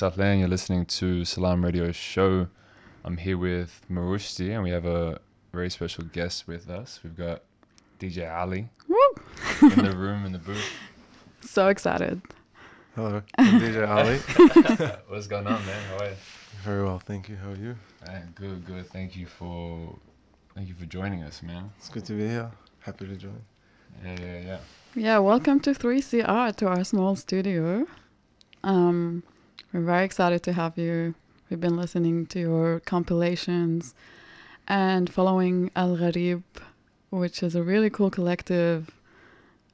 Hello, what's? You're listening to Salam Radio Show. I'm here with Marushti, and we have a very special guest with us. We've got DJ Ali in the room in the booth. So excited. Hello, I'm DJ Ali. What's going on, man? How are you? Very well, thank you. How are you? Man, good, good. Thank you for thank you for joining us, man. It's good to be here. Happy to join. Yeah, yeah, yeah. Yeah, welcome to 3CR to our small studio. Um, we're very excited to have you. We've been listening to your compilations and following Al Gharib, which is a really cool collective,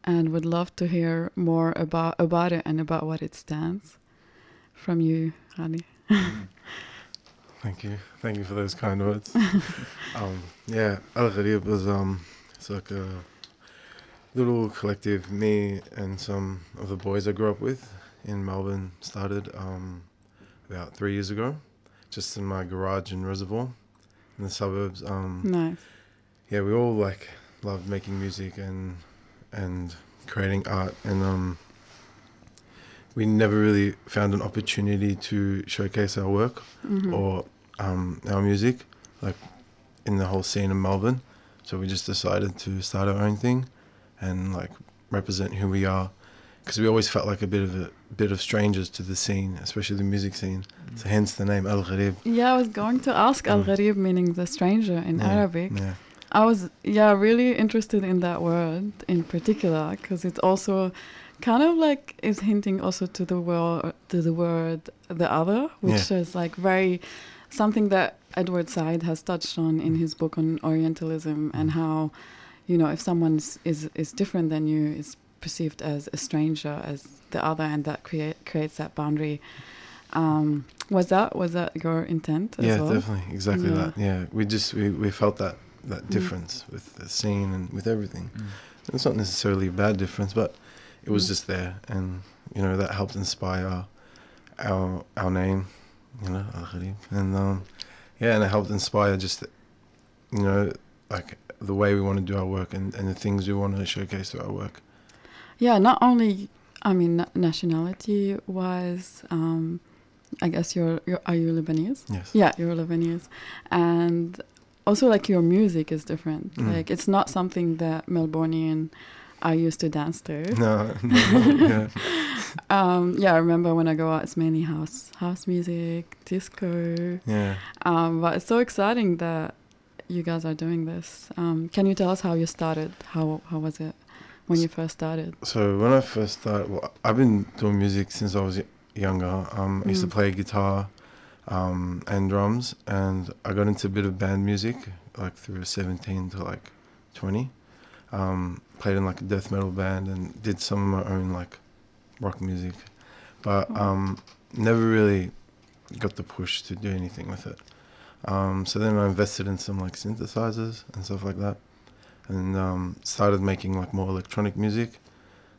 and would love to hear more about about it and about what it stands from you, Ali. Thank you. Thank you for those kind words. um, yeah, Al Gharib was um, it's like a little collective. Me and some of the boys I grew up with in Melbourne started um, about three years ago, just in my garage in Reservoir, in the suburbs. Um, Nice. yeah, we all like loved making music and and creating art, and um, we never really found an opportunity to showcase our work Mhm. or um, our music, like in the whole scene in Melbourne. So we just decided to start our own thing, and like represent who we are, because we always felt like a bit of a bit of strangers to the scene, especially the music scene. So hence the name Al Gharib. Yeah, I was going to ask Al Mm. Gharib, meaning the stranger in Yeah, Arabic. Yeah. I was, yeah, really interested in that word in particular because it's also kind of like is hinting also to the word to the word the other, which is like very something that Edward Said has touched on in his book on Orientalism and how, you know, if someone is is, is different than you, is perceived as a stranger, as the other, and that create creates that boundary. Um, was that was that your intent as yeah, well? definitely, exactly Yeah. that. Yeah, we just we, we felt that that Mm. difference with the scene and with everything. It's not necessarily a bad difference, but it was Mm. just there, and you know that helped inspire our our name, you know, Al Gharib. and um, yeah, and it helped inspire just you know like the way we want to do our work and, and the things we want to showcase through our work. Yeah, not only I mean nationality wise, um, I guess you're, you're are you Lebanese? Yes. Yeah, you're Lebanese, and also like your music is different. Mm. Like it's not something that Melbourneian are used to dance to. No, no, no, yeah. Um, yeah, I remember when I go out, it's mainly house house music, disco. Yeah. Um, but it's so exciting that you guys are doing this. Um, can you tell us how you started? How how was it when you first started? So when I first started, well, I've been doing music since I was y- younger. Um, I used to Mm. play guitar um, and drums, and I got into a bit of band music, like through 17 to like 20. Um, played in like a death metal band and did some of my own like rock music, but um, never really got the push to do anything with it. Um, so then I invested in some like synthesizers and stuff like that, and um, started making like more electronic music.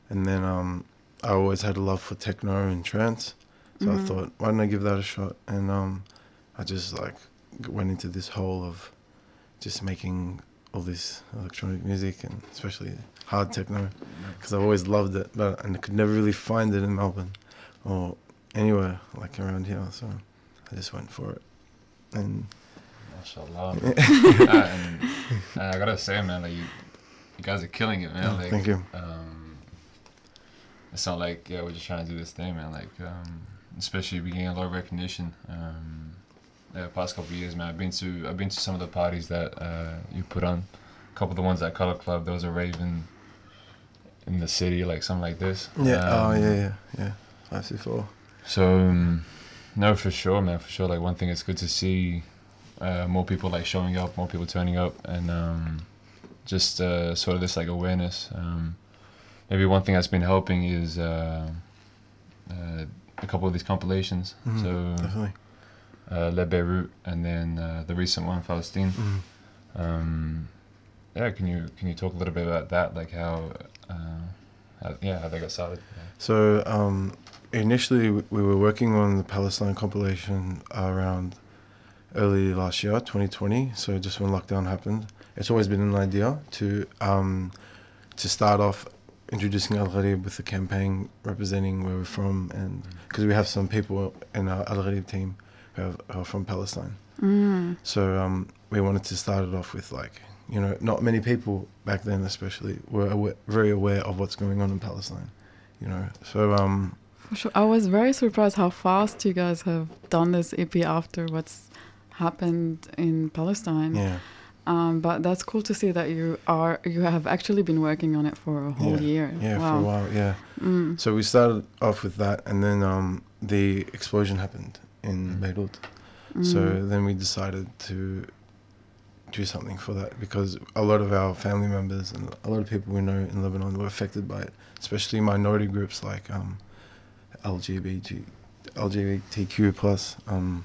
And then um, I always had a love for techno and trance, so I Mhm. thought, why don't I give that a shot? And um, I just like went into this hole of just making all this electronic music and especially hard techno because I've always loved it, but and I could never really find it in Melbourne or anywhere like around here. So I just went for it, and Mashallah. Ah, and, and I gotta say, man, like you, you guys are killing it, man. Oh, like, thank you. Um, it's not like yeah, we're just trying to do this thing, man. Like, um, especially we gain a lot of recognition. Um, yeah, past couple of years, man. I've been to I've been to some of the parties that uh, you put on. A couple of the ones at Color Club. There was a rave in, the city, like something like this. yeah, oh Um, yeah, yeah, yeah, five C four. So um, no, for sure, man, for sure. Like one thing, it's good to see uh, more people like showing up, more people turning up, and um, just uh, sort of this like awareness. Um, maybe one thing that's been helping is uh, uh, a couple of these compilations. Mhm, So Definitely. uh, Le Beirut and then uh, the recent one, Palestine. Mhm. Um, yeah, can you can you talk a little bit about that, like how, uh, how yeah, how they got started? So um, initially, we were working on the Palestine compilation around early last year, 2020. So just when lockdown happened, it's always been an idea to um, to start off introducing Al Gharib with the campaign representing where we're from, and because we have some people in our Al Gharib team who, have, are from Palestine. Mm. So um, we wanted to start it off with like, you know, not many people back then, especially, were aware, very aware of what's going on in Palestine. You know, so um, For sure. I was very surprised how fast you guys have done this EP after what's happened in Palestine. yeah, Um, but that's cool to see that you are you have actually been working on it for a whole Yeah. year. yeah, wow. for a while, yeah. Mm. So we started off with that, and then um, the explosion happened in Mm. Beirut. Mm. So then we decided to do something for that because a lot of our family members and a lot of people we know in Lebanon were affected by it, especially minority groups like um, LGBT, LGBTQ plus. Um,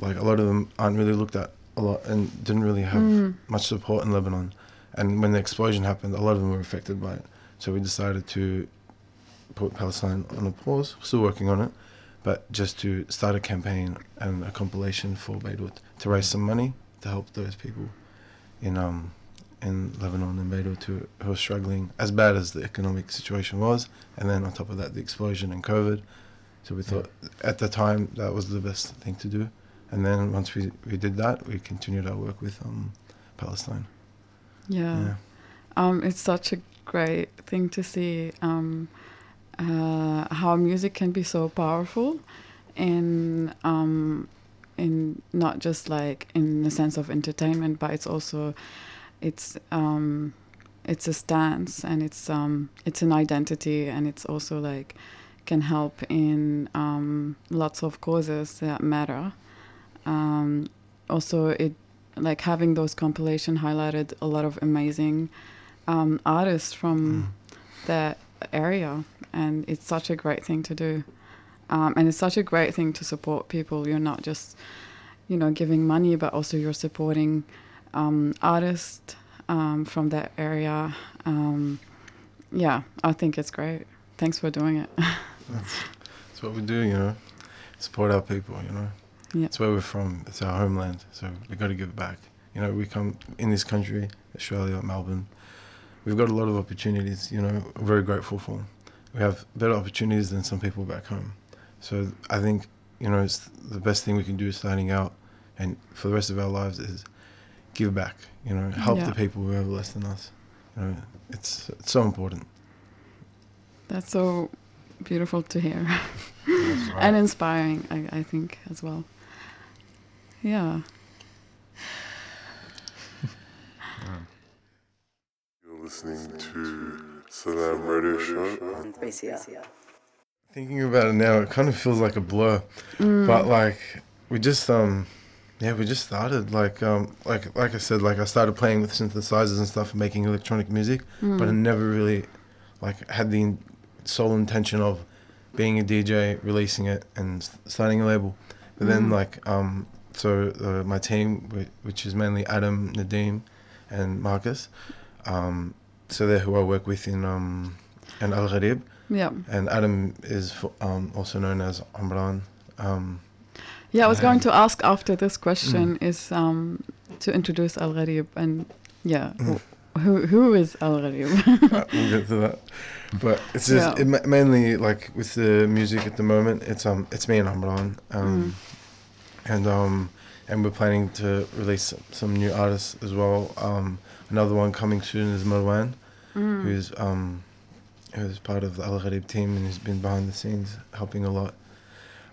like a lot of them aren't really looked at a lot and didn't really have Mm. much support in Lebanon. And when the explosion happened, a lot of them were affected by it. So we decided to put Palestine on a pause. Still working on it, but just to start a campaign and a compilation for Beirut to raise some money to help those people in um in Lebanon and Beirut who, who are struggling as bad as the economic situation was, and then on top of that the explosion and COVID. So we thought at the time that was the best thing to do, and then once we, we did that, we continued our work with um Palestine. Yeah. Yeah. Um, it's such a great thing to see um, uh, how music can be so powerful in um, in not just like in the sense of entertainment, but it's also it's um, it's a stance and it's um, it's an identity and it's also like can help in um, lots of causes that matter. Um, also, it like having those compilation highlighted a lot of amazing um, artists from that area, and it's such a great thing to do. Um, and it's such a great thing to support people. You're not just, you know, giving money, but also you're supporting um, artists um, from that area. Um, yeah, I think it's great. Thanks for doing it. That's, that's what we do, you know. Support our people, you know. Yeah. It's where we're from. It's our homeland. So we've got to give it back. You know, we come in this country, Australia, Melbourne. We've got a lot of opportunities. You know, we're very grateful for. We have better opportunities than some people back home. So I think you know it's the best thing we can do is starting out, and for the rest of our lives is give back. You know, help Yeah. the people who have less than us. You know, it's it's so important. That's so beautiful to hear right. and inspiring, I, I think, as well. Yeah. You're listening to Salam Radio Show on 3CR. Thinking about it now, it kind of feels like a blur. Mm. But like we just um yeah, we just started like um like like I said, like I started playing with synthesizers and stuff and making electronic music, but I never really like had the in- sole intention of being a DJ, releasing it and s- starting a label. But then Mm. like um so uh, my team which is mainly Adam, Nadim and Marcus um so they're who I work with in um in Al Gharib Yeah. and Adam is um, also known as Amran. Um, Yeah, I was going to ask after this question Mm. is um, to introduce Al Gharib and yeah, Mm. who who is Al Gharib? uh, we'll get to that, but it's just Yeah. it ma- mainly like with the music at the moment. It's um it's me and Amran, um, Mm. And um and we're planning to release some, some new artists as well. Um, another one coming soon is Marwan, Mm. who's um who's part of the Al Gharib team and who's been behind the scenes helping a lot.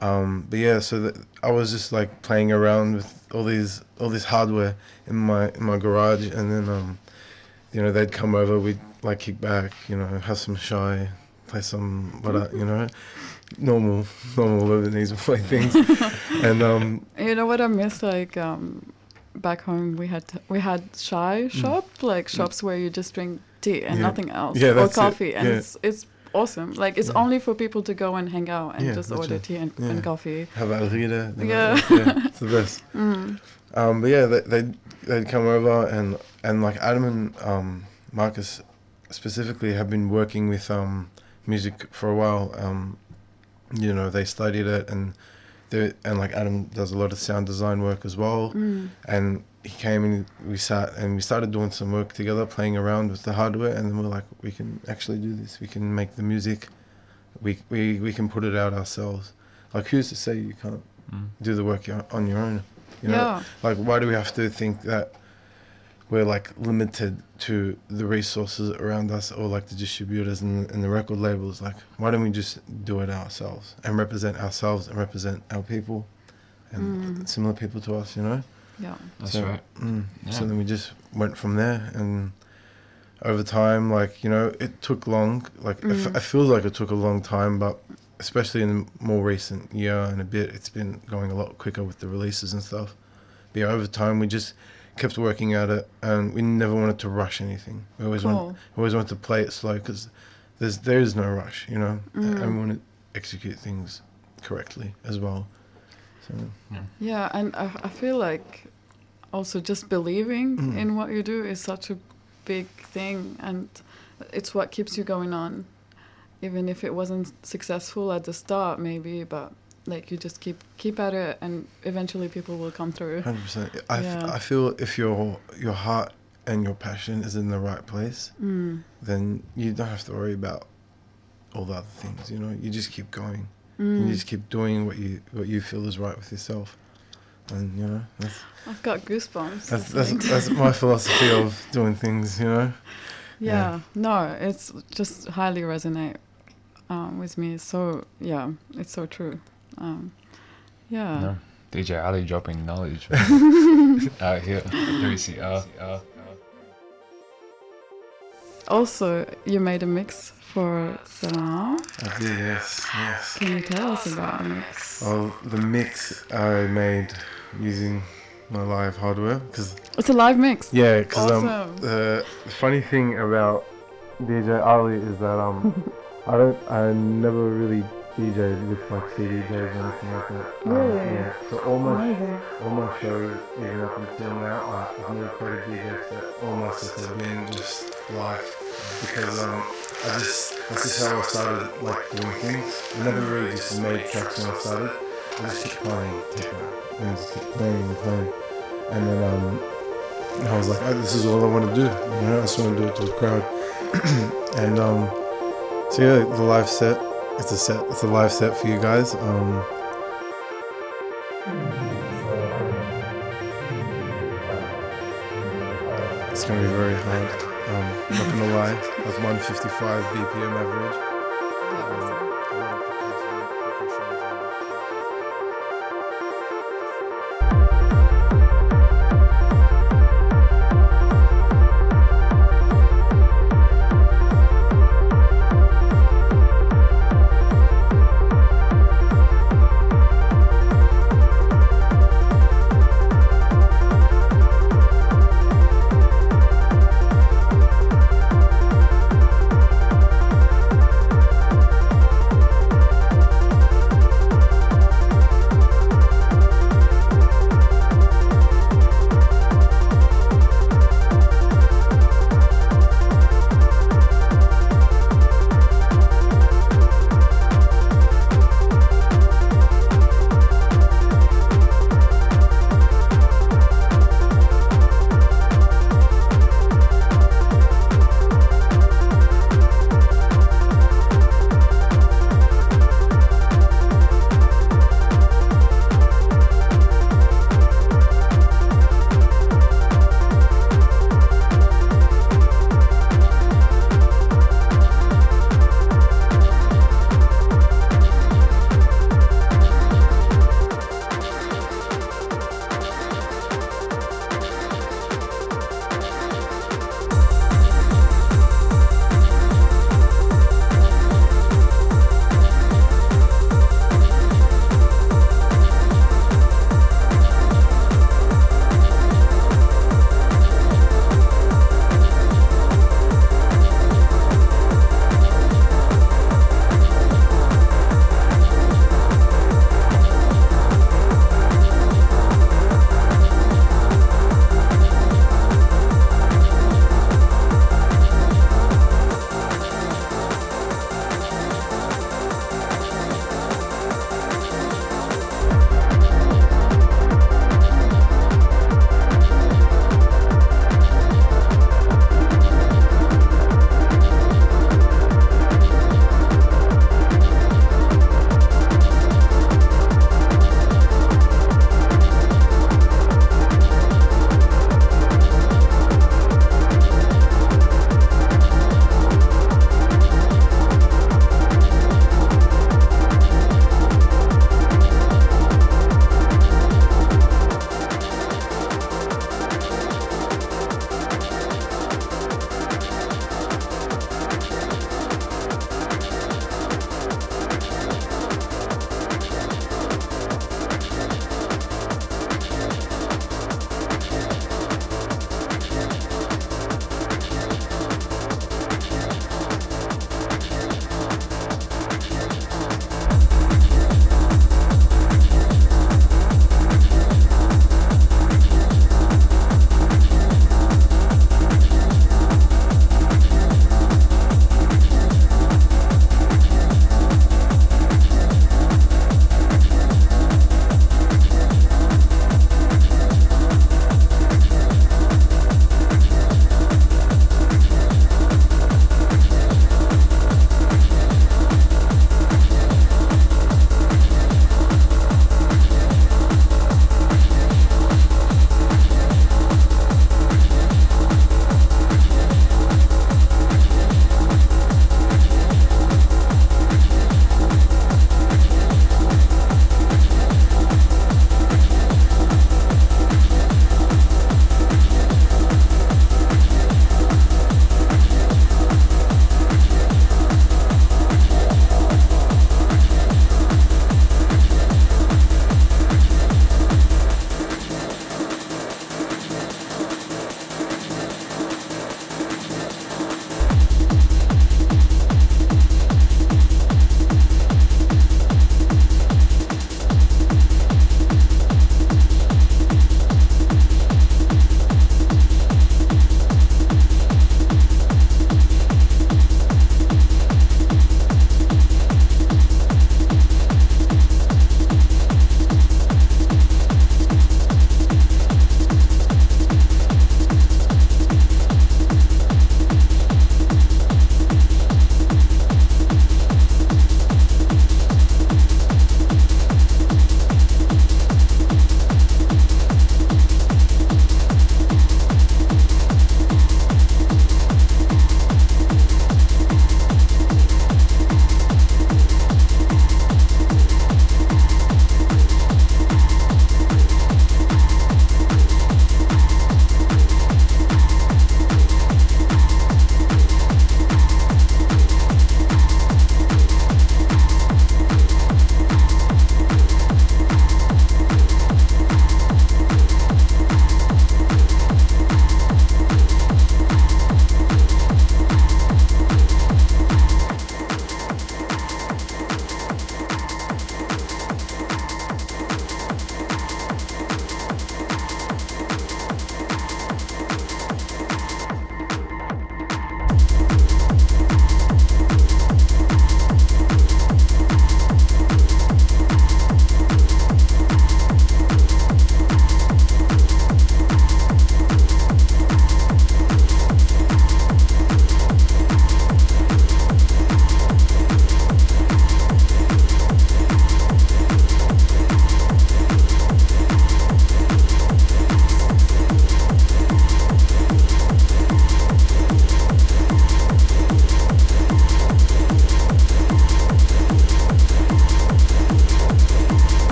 Um, but yeah, so that I was just like playing around with all these all this hardware in my in my garage, and then um, you know they'd come over, we'd like kick back, you know, have some shy, play some what I, you know, normal normal Lebanese play things, and um, You know what I miss? Like um, back home we had we had shy shop like shops where you just drink tea and Mm. Yeah. nothing else Yeah, or that's it. coffee and Yeah. it's it's awesome like it's only for people to go and hang out and just order tea and, and coffee Have Alrida. Yeah. yeah, it's the best. mm. Um, but yeah, they, they'd, they'd come over and, and like Adam and um, Marcus specifically have been working with um, music for a while. Um, you know, they studied it and they and like Adam does a lot of sound design work as well. Mm. And he came and we sat and we started doing some work together, playing around with the hardware. And then we're like, we can actually do this. We can make the music. We we, we can put it out ourselves. Like who's to say you can't Mm. do the work on your own? You know, yeah like, why do we have to think that we're like limited to the resources around us or like the distributors and, and the record labels? Like, why don't we just do it ourselves and represent ourselves and represent our people and Mm. similar people to us, you know? yeah That's So, right. Mm, So then we just went from there and over time, like, you know, it took long. Like, it, f- Mm. it feels like it took a long time, but especially in the more recent year and a bit, it's been going a lot quicker with the releases and stuff. But yeah, over time, we just kept working at it and we never wanted to rush anything. We always, want, cool we always wanted to play it slow because there's, there is no rush, you know? Mm. And we want to execute things correctly as well. So, Yeah, and I, I feel like also just believing Mm. in what you do is such a big thing, and it's what keeps you going on, even if it wasn't successful at the start, maybe. But like you just keep keep at it, and eventually people will come through. Hundred percent. I, f- Yeah. I feel if your your heart and your passion is in the right place, Mm. then you don't have to worry about all the other things. You know, you just keep going. You Mm. just keep doing what you what you feel is right with yourself, and you know that's I've got goosebumps. that's that's, that's my philosophy of doing things. You know. yeah, no, it's just highly resonate um, with me. So yeah, it's so true. Um, yeah. No. DJ Ali dropping knowledge out here. Here we see. Uh, Also, you made a mix for Salam. I did. Yes. Yes. Can you tell us about the mix? Well, the mix I made using my live hardware because It's a live mix. Yeah, because um, Awesome. the funny thing about DJ Ali is that um, I don't, I never really DJed with like CDJs or anything like that. Um, Really? yeah. So all my, all my shows, even up until now, like, I've never played a DJ set. All my sets have been just live because um, I just that's just how I started like doing things. I never really just made tracks when I started. I just kept playing techno and just kept playing and playing, and then um. And I was like, oh, this is all I want to do. You know, I just want to do it to a crowd. and um, so yeah, the live set. It's a set. It's a live set for you guys. Um, it's gonna be very hard. Um, not gonna lie, like 155 BPM average.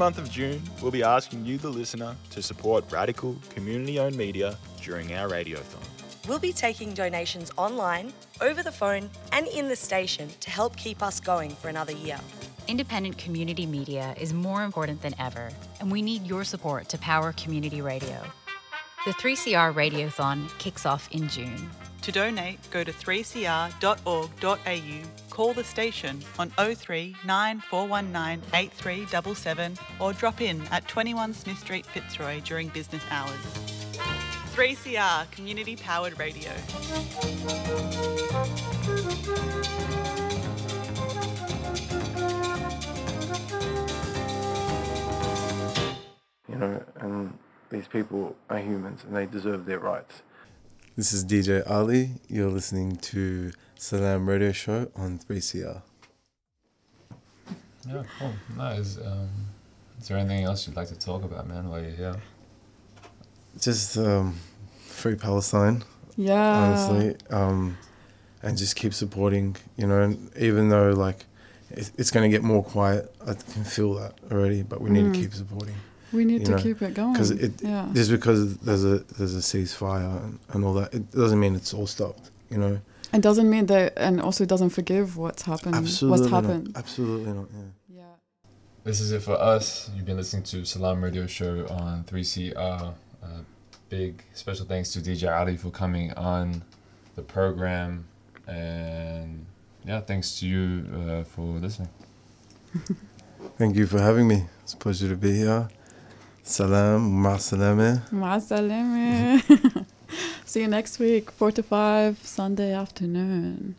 Month of June, we'll be asking you, the listener, to support radical, community owned media during our radiothon. We'll be taking donations online, over the phone, and in the station to help keep us going for another year. Independent community media is more important than ever, and we need your support to power community radio. The 3CR Radiothon kicks off in June. To donate, go to 3cr.org.au, call the station on 03 9419 8377 or drop in at 21 Smith Street, Fitzroy during business hours. 3CR Community Powered Radio. You know, and these people are humans and they deserve their rights. This is DJ Ali. You're listening to Salam Radio Show on 3CR. Yeah, cool. Nice. Um, is there anything else you'd like to talk about, man, while you're here? Just um, free Palestine, Yeah. honestly, um, and just keep supporting. You know, and even though like it's going to get more quiet, I can feel that already. But we need Mm. to keep supporting We need to know, keep it going. because it yeah. just because there's a there's a ceasefire and, and all that, it doesn't mean it's all stopped. You know, It doesn't mean that, and also it doesn't forgive what's happened. absolutely what's not. happened. Absolutely not. Yeah. Yeah. This is it for us. You've been listening to Salam Radio Show on 3CR. Uh, big special thanks to DJ Ali for coming on the program. And yeah, thanks to you uh, for listening. Thank you for having me. It's a pleasure to be here. Salam, ma salame. Ma salame. See you next week, 4 to 5, Sunday afternoon.